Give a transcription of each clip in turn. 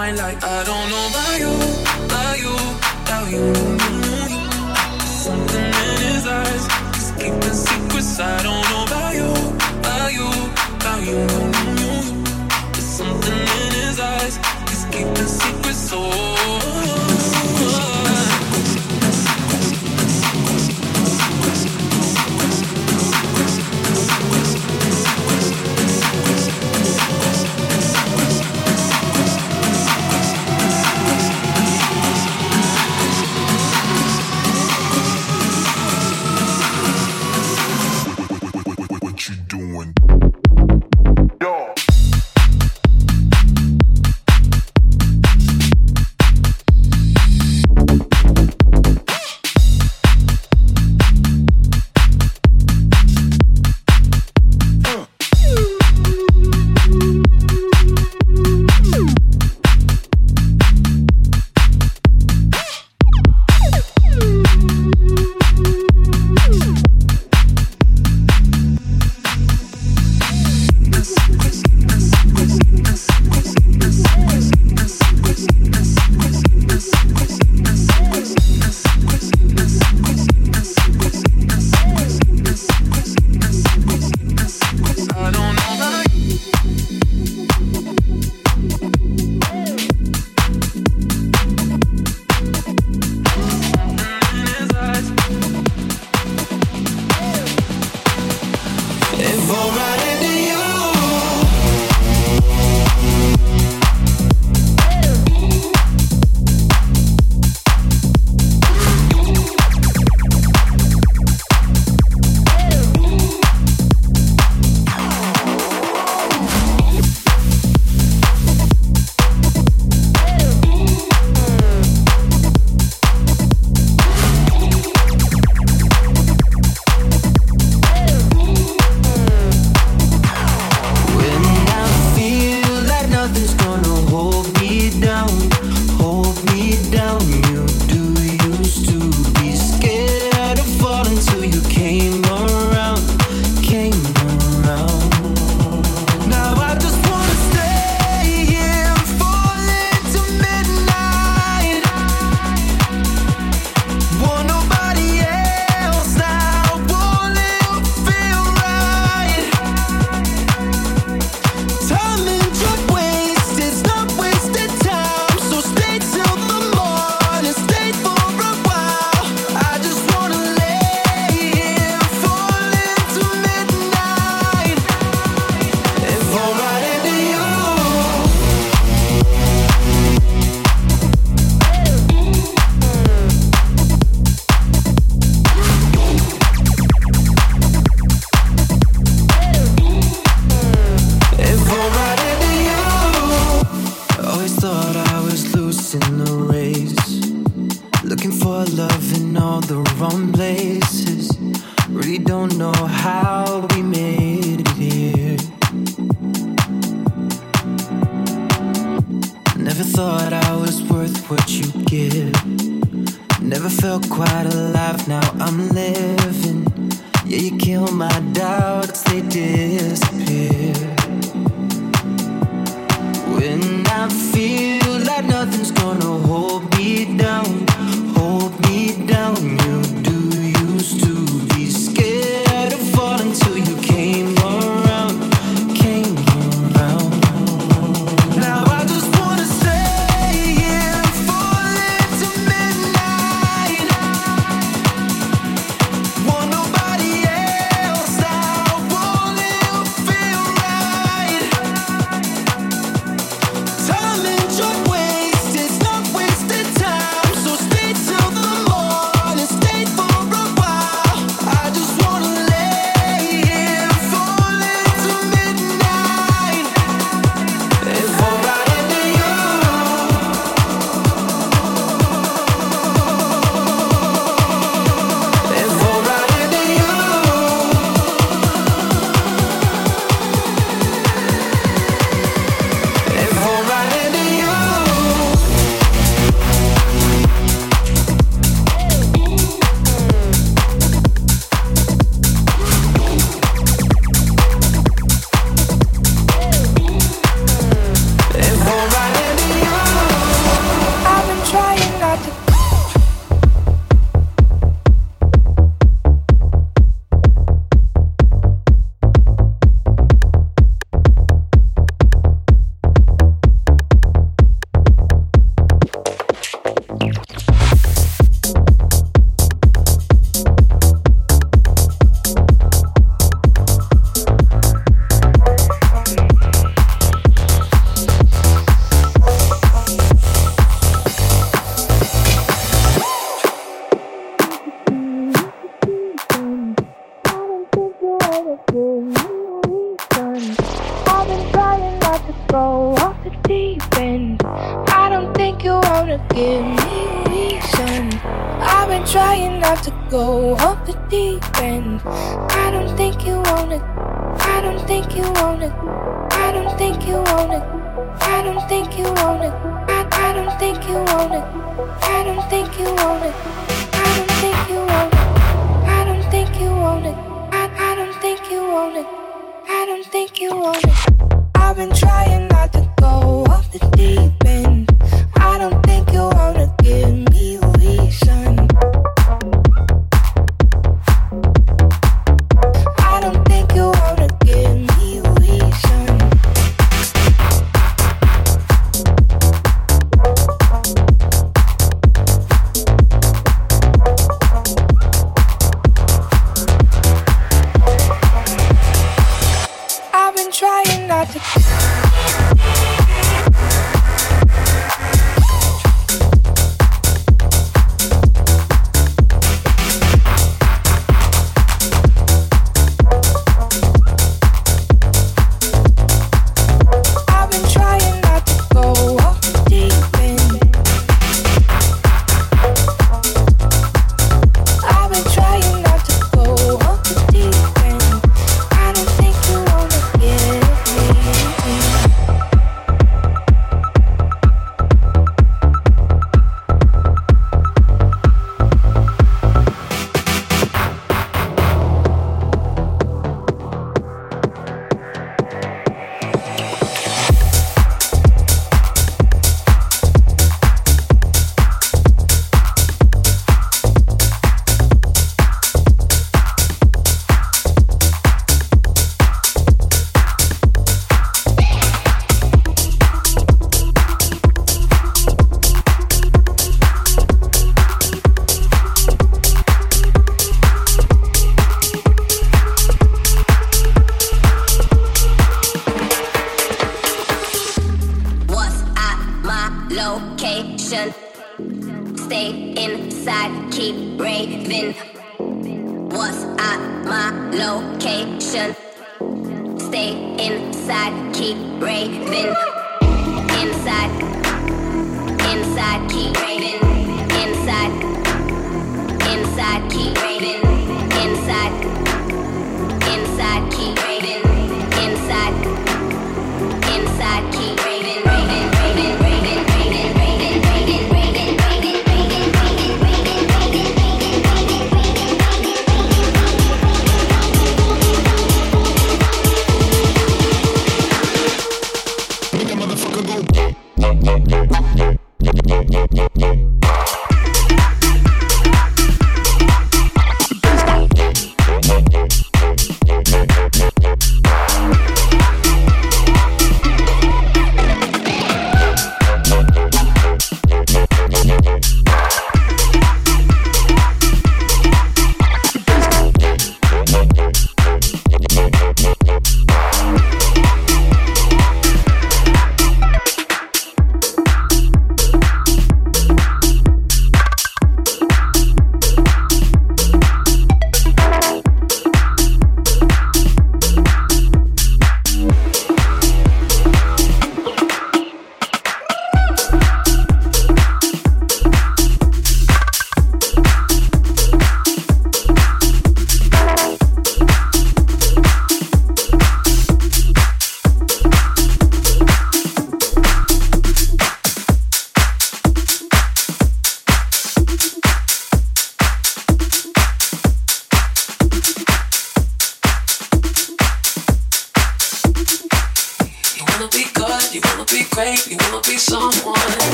wine like trying not to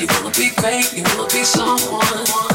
You wanna be great, you wanna be someone.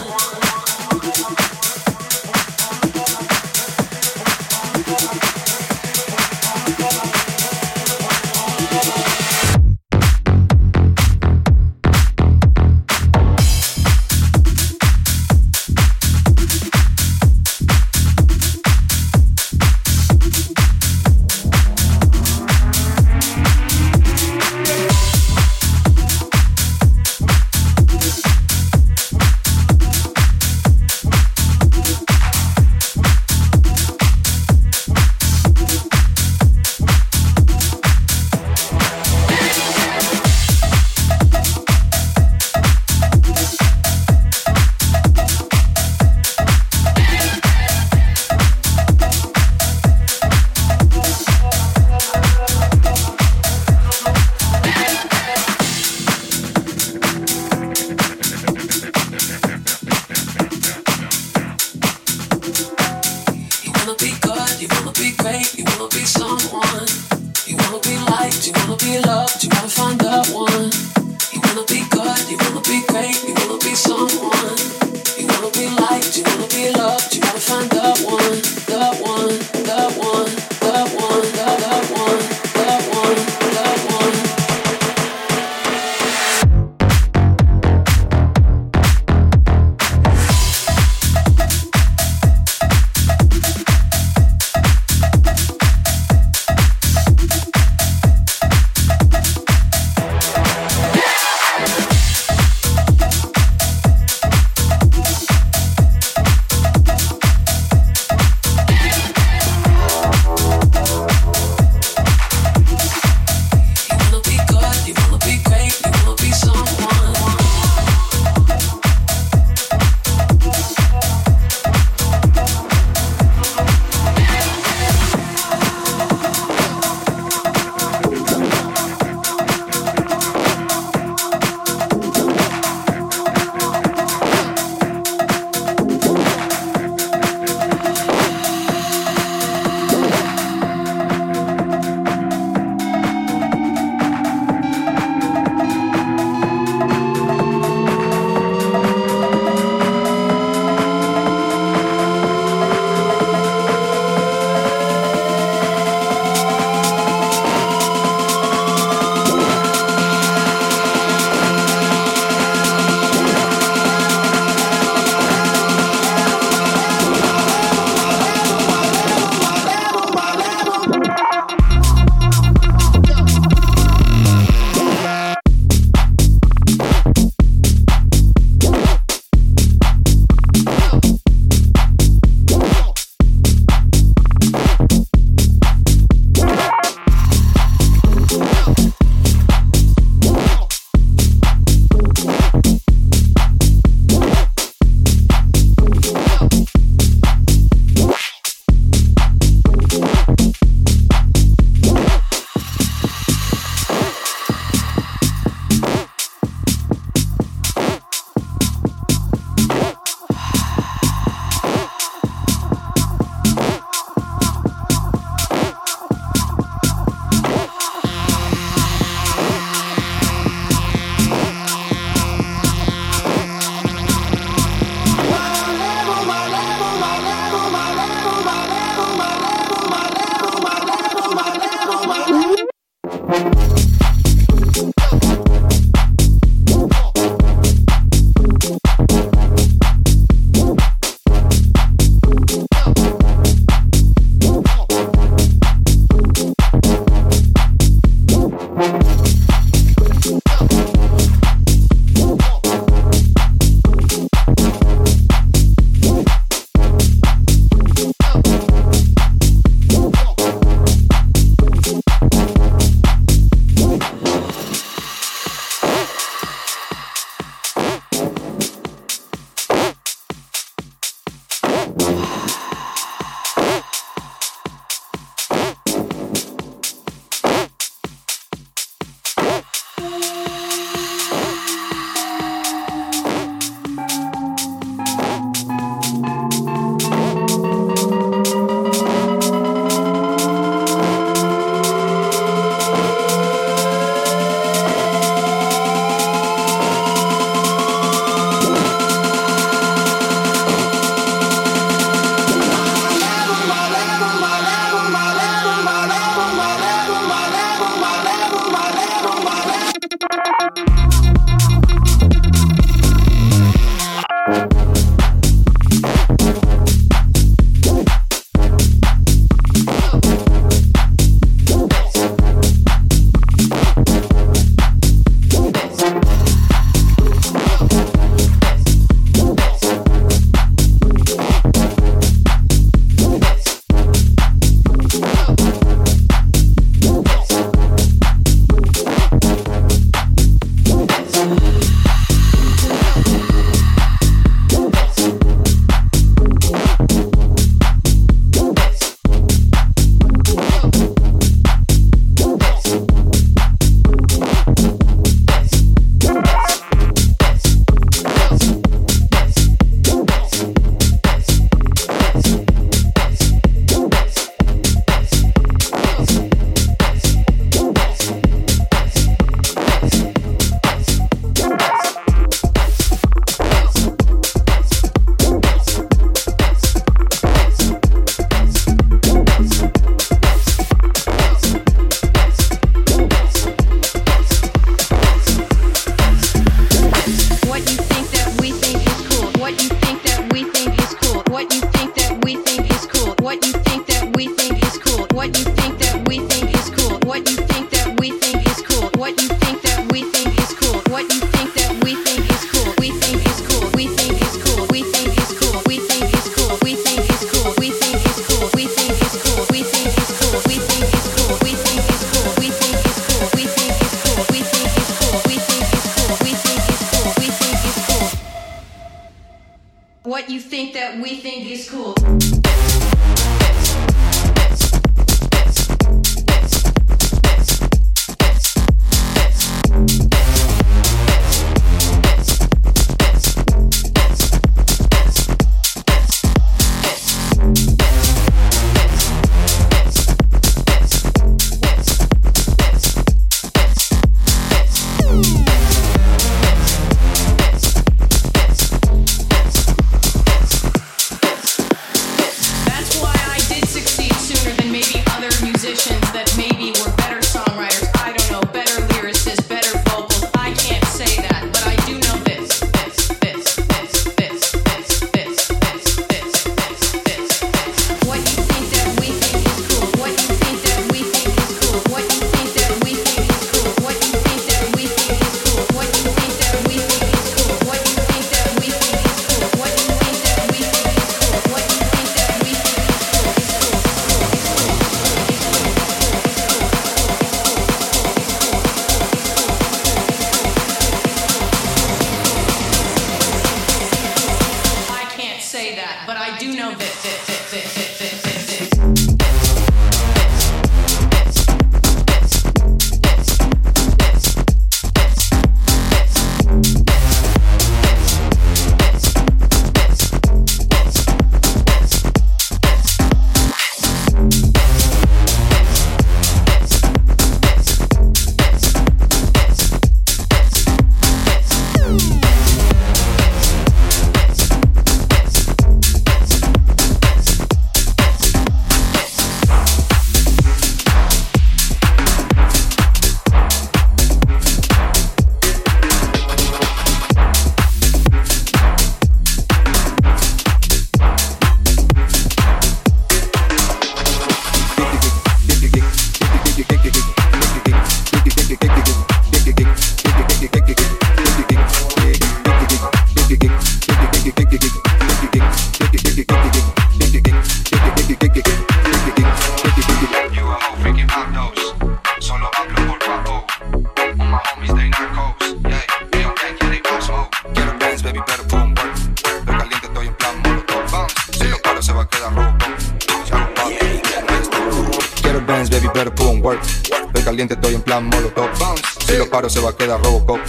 Se va a quedar Robocop.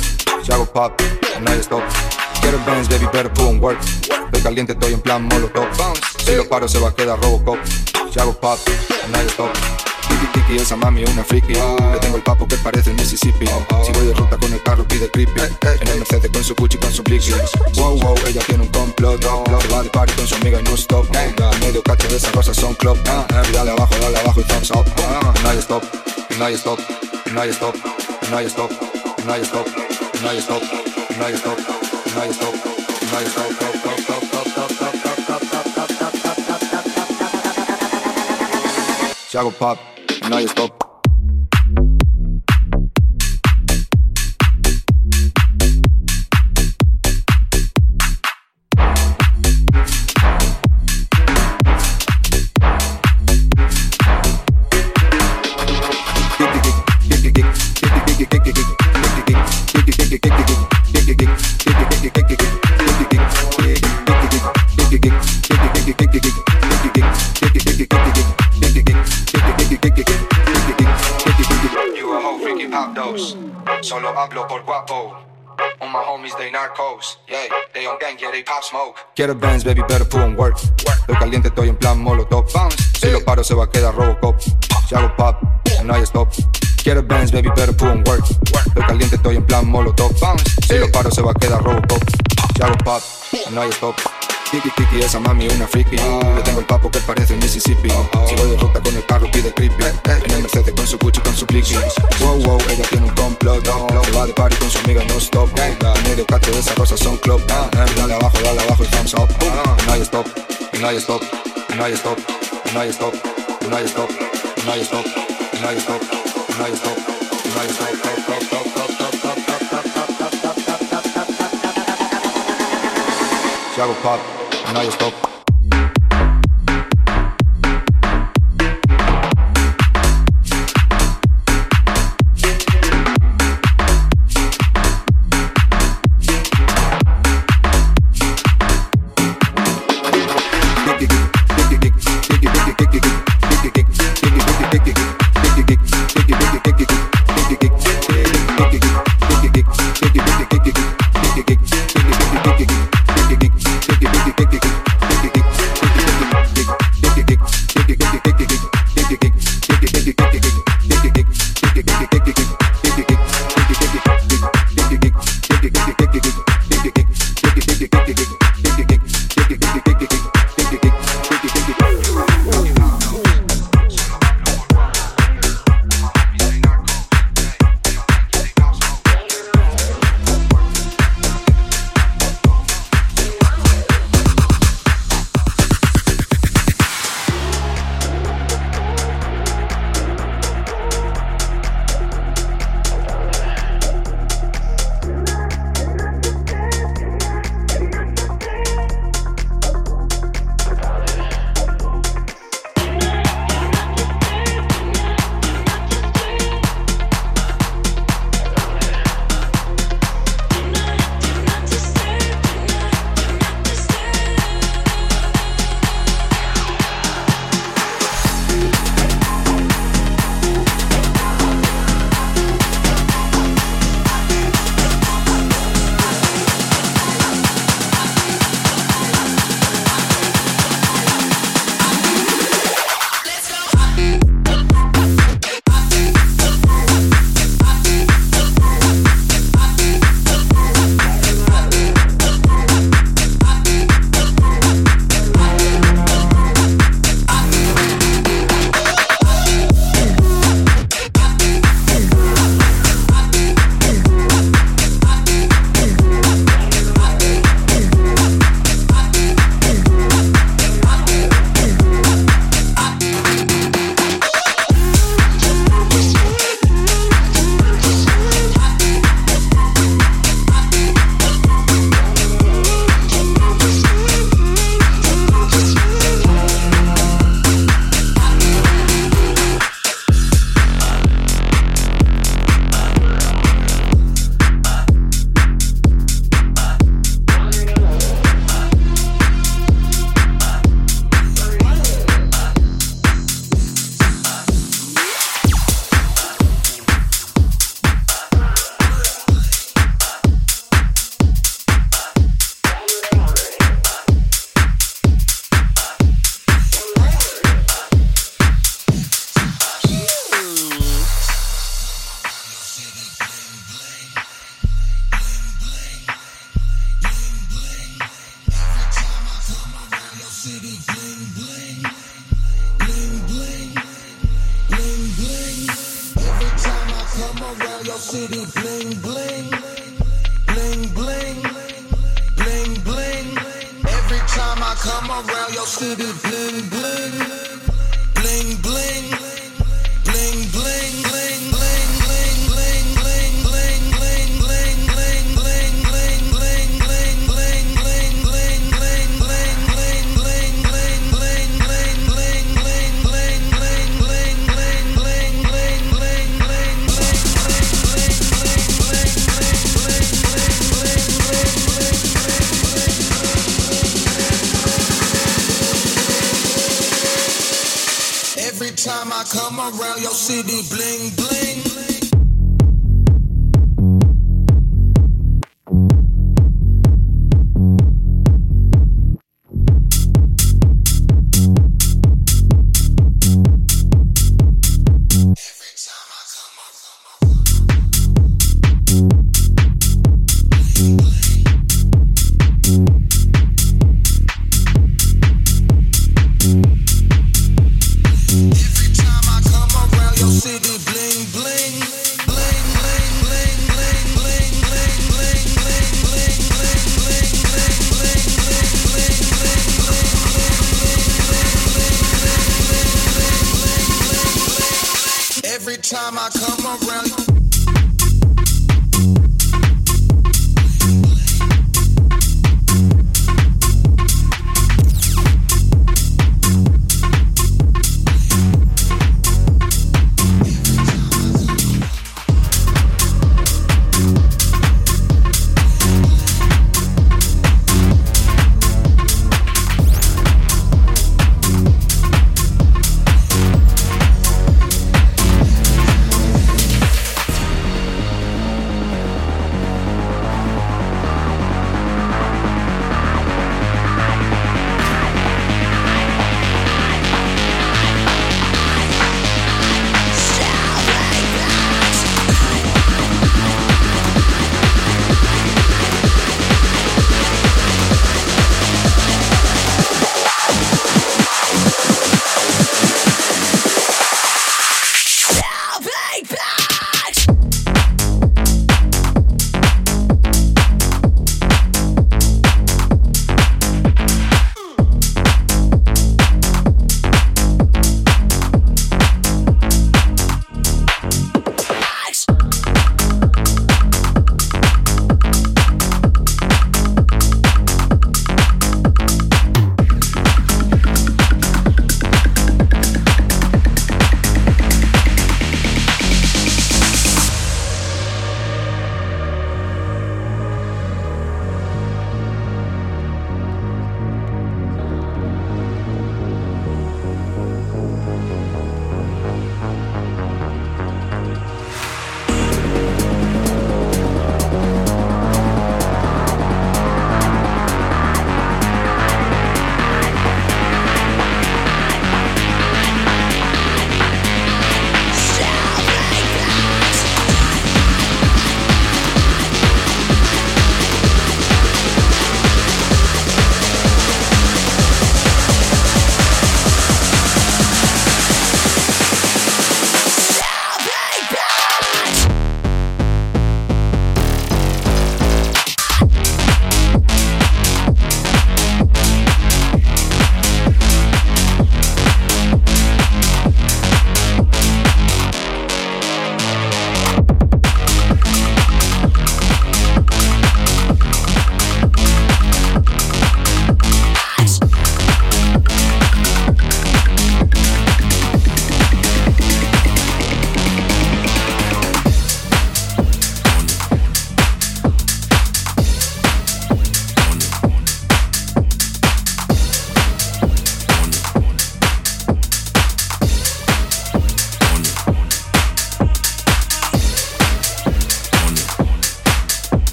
Si hago pop, hay stop. Quiero Benz, baby, put on work. Estoy caliente, estoy en plan molotov. Si lo paro, se va a quedar Robocop. Si hago pop, hay stop. Tiki tiki, esa mami es una friki. Le tengo el papo que parece Mississippi. Si voy de ruta con el carro, pide creepy. En el Mercedes con su Gucci, con su Blixie. Wow, wow, ella tiene un complot. Se va de party con su amiga y no stop. Medio cacho de esas cosas son club. Dale abajo, dale abajo y thumbs up. No hay stop, no hay stop, no hay stop, no hay stop now you stop, now you stop, now you stop, now you stop, now you stop, stop, stop, stop, stop, stop, stop, stop, stop, stop, stop, stop, pop, now you stop. Quiero bands, baby, better put on work. Estoy caliente, estoy en plan molotov. Si lo paro, se va a quedar Robocop. Si hago pop, no hay stop. Quiero bands, baby, better put on work. Estoy caliente, estoy en plan molotov. Si lo paro, se va a quedar Robocop. Si hago pop, no hay stop. Tiki tiki, esa mami una friki. Le tengo el papo que parece Mississippi. Si voy de ruta con el carro, pide creepy. En el Mercedes con su Gucci, con su Blixie. Wow, wow, ella tiene un complot. Se va de party con su amiga, no stop. Medio cacho de esas cosas son club. Dale abajo, dale abajo y thumbs up. No hay stop, no hay stop, no hay stop, no hay stop, no hay stop, no hay stop, no hay stop, no hay stop, no hay stop, stop, pop. know you spoke.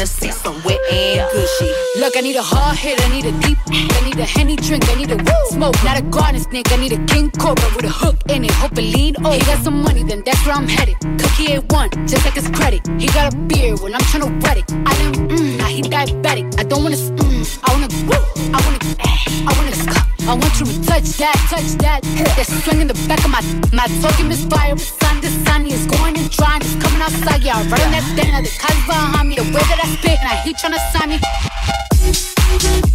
Hennessy I need a hard hit, I need a deep, I need a henny drink, I need a smoke, not a garden snake. I need a king cobra with a hook in it, hope it lead. Oh, He got some money, then that's where I'm headed. Cookie ain't one, just like his credit. He got a beard when I'm trying to wet it. I am, mmm, now he diabetic. I don't wanna, spoon. I wanna, woo, I wanna, eh, I wanna, cup. I want you to touch that, touch that. That swing in the back of my, my talking is fire. Sun to sun, he's going and trying, he's coming outside. Yeah, I'm running that thing, the cars behind me, the way that I spit, and I heat trying to sign me. Thank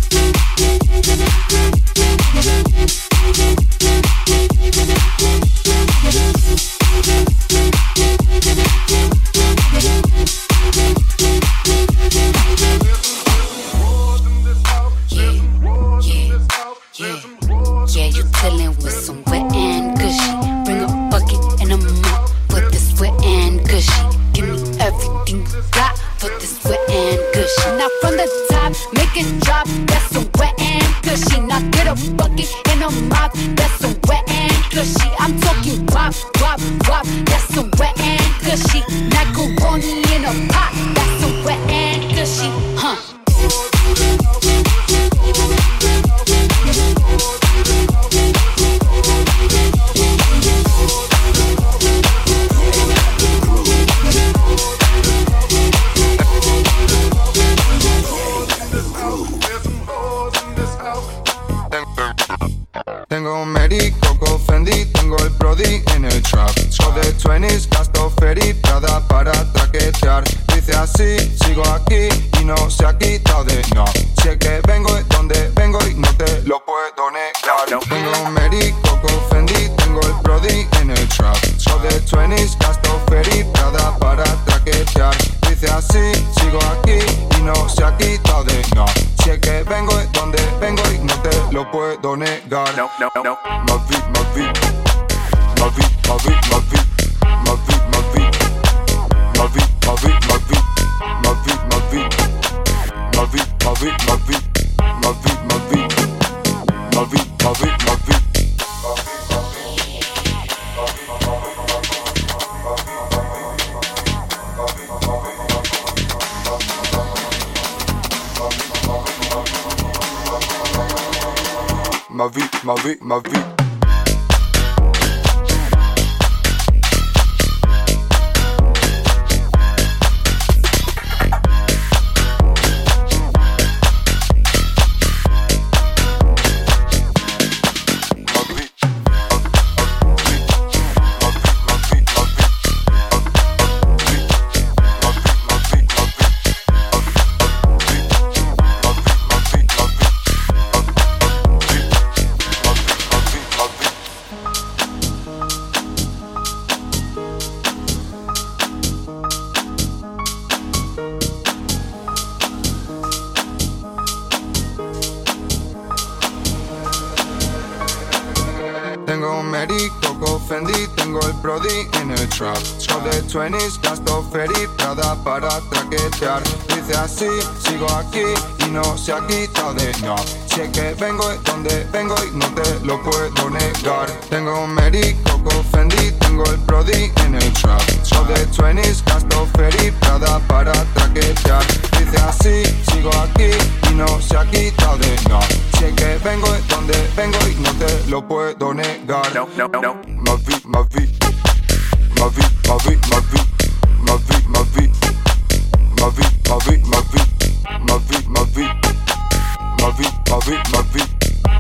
wop. That's a wet and cushy macaroni in a pot. guard. No, no, no. Vie, ma vie, tengo el prodi en el trap. Show de 20s, gasto feliz, para traquetear. Dice así, sigo aquí y no se ha quitado de no. Sé que vengo y donde vengo y no te lo puedo negar. Tengo un Mary, Coco Fendi, tengo el prodi en el trap. Show de 20s, gasto feliz, para traquetear. Dice así, sigo aquí y no se ha quitado de no. Sé que vengo de donde vengo y no te lo puedo negar. No, no, no, no. Mavi, Mavi. Mavi, Mavi, Mavi. Mavi, Mavi. Mavi, Mavi, Mavi. Mavi, Mavi. Mavi, Mavi, Mavi.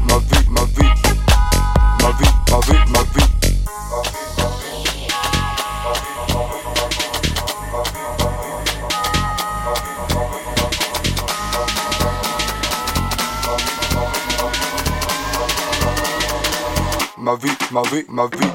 Mavi, Mavi. Mavi, Mavi, Mavi. Mavi, ma vie, ma vie, ma vie,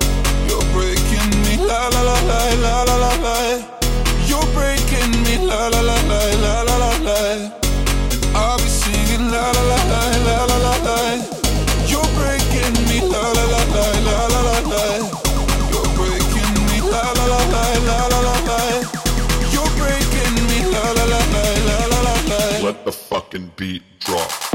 la la la la la la la la. You're breaking me la la la la la la la la. I'll be singing la la la la la la la la. You're breaking me la la la la la la la la. You're breaking me la la la la la la la la. You're breaking me la la la la la la la la. Let the fucking beat drop.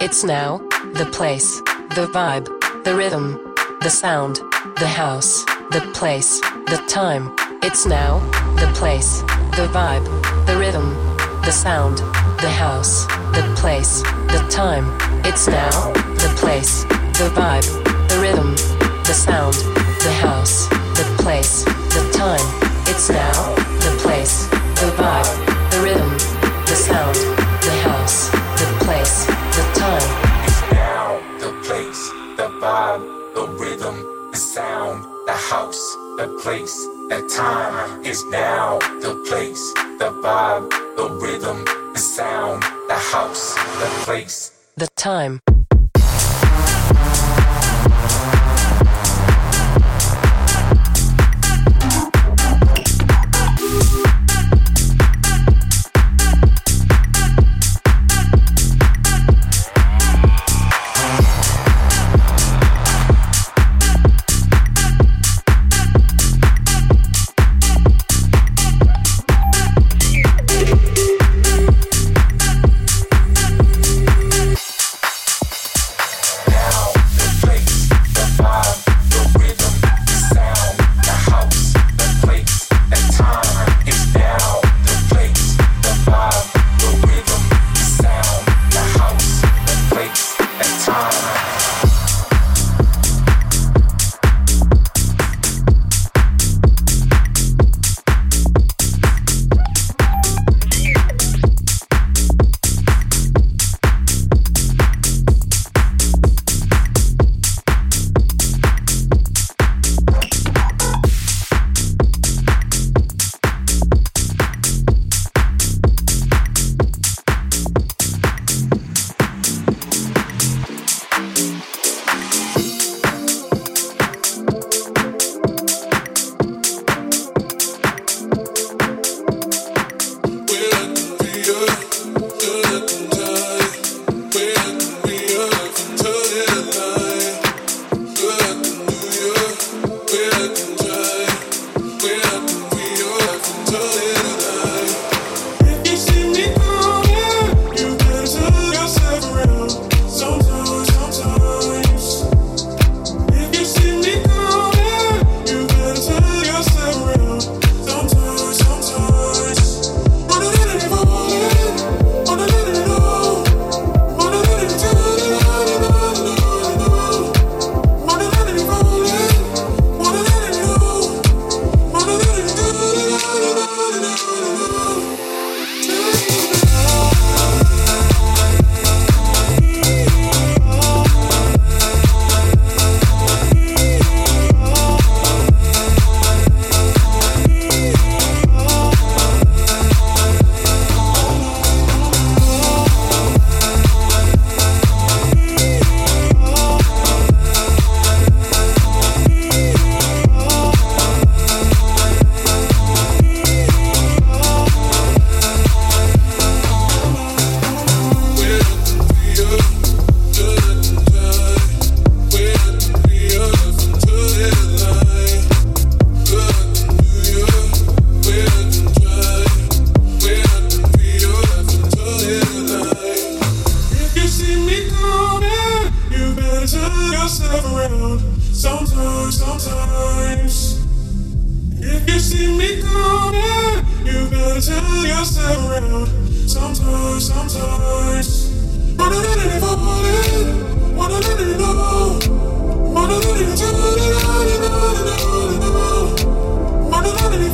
It's now, the place, the vibe, the rhythm, the sound, the house, the place, the time. It's now, the place, the vibe, the rhythm, the sound, the house, the place, the time. It's now, the place, the vibe, the rhythm, the sound, the house, the place, the time. It's now, the place, the vibe, place. The time. See me coming, you gotta turn yourself around. Sometimes, sometimes. Wanna let it fall in, wanna let it know. Wanna let it turn it on and on and on and on. Wanna let it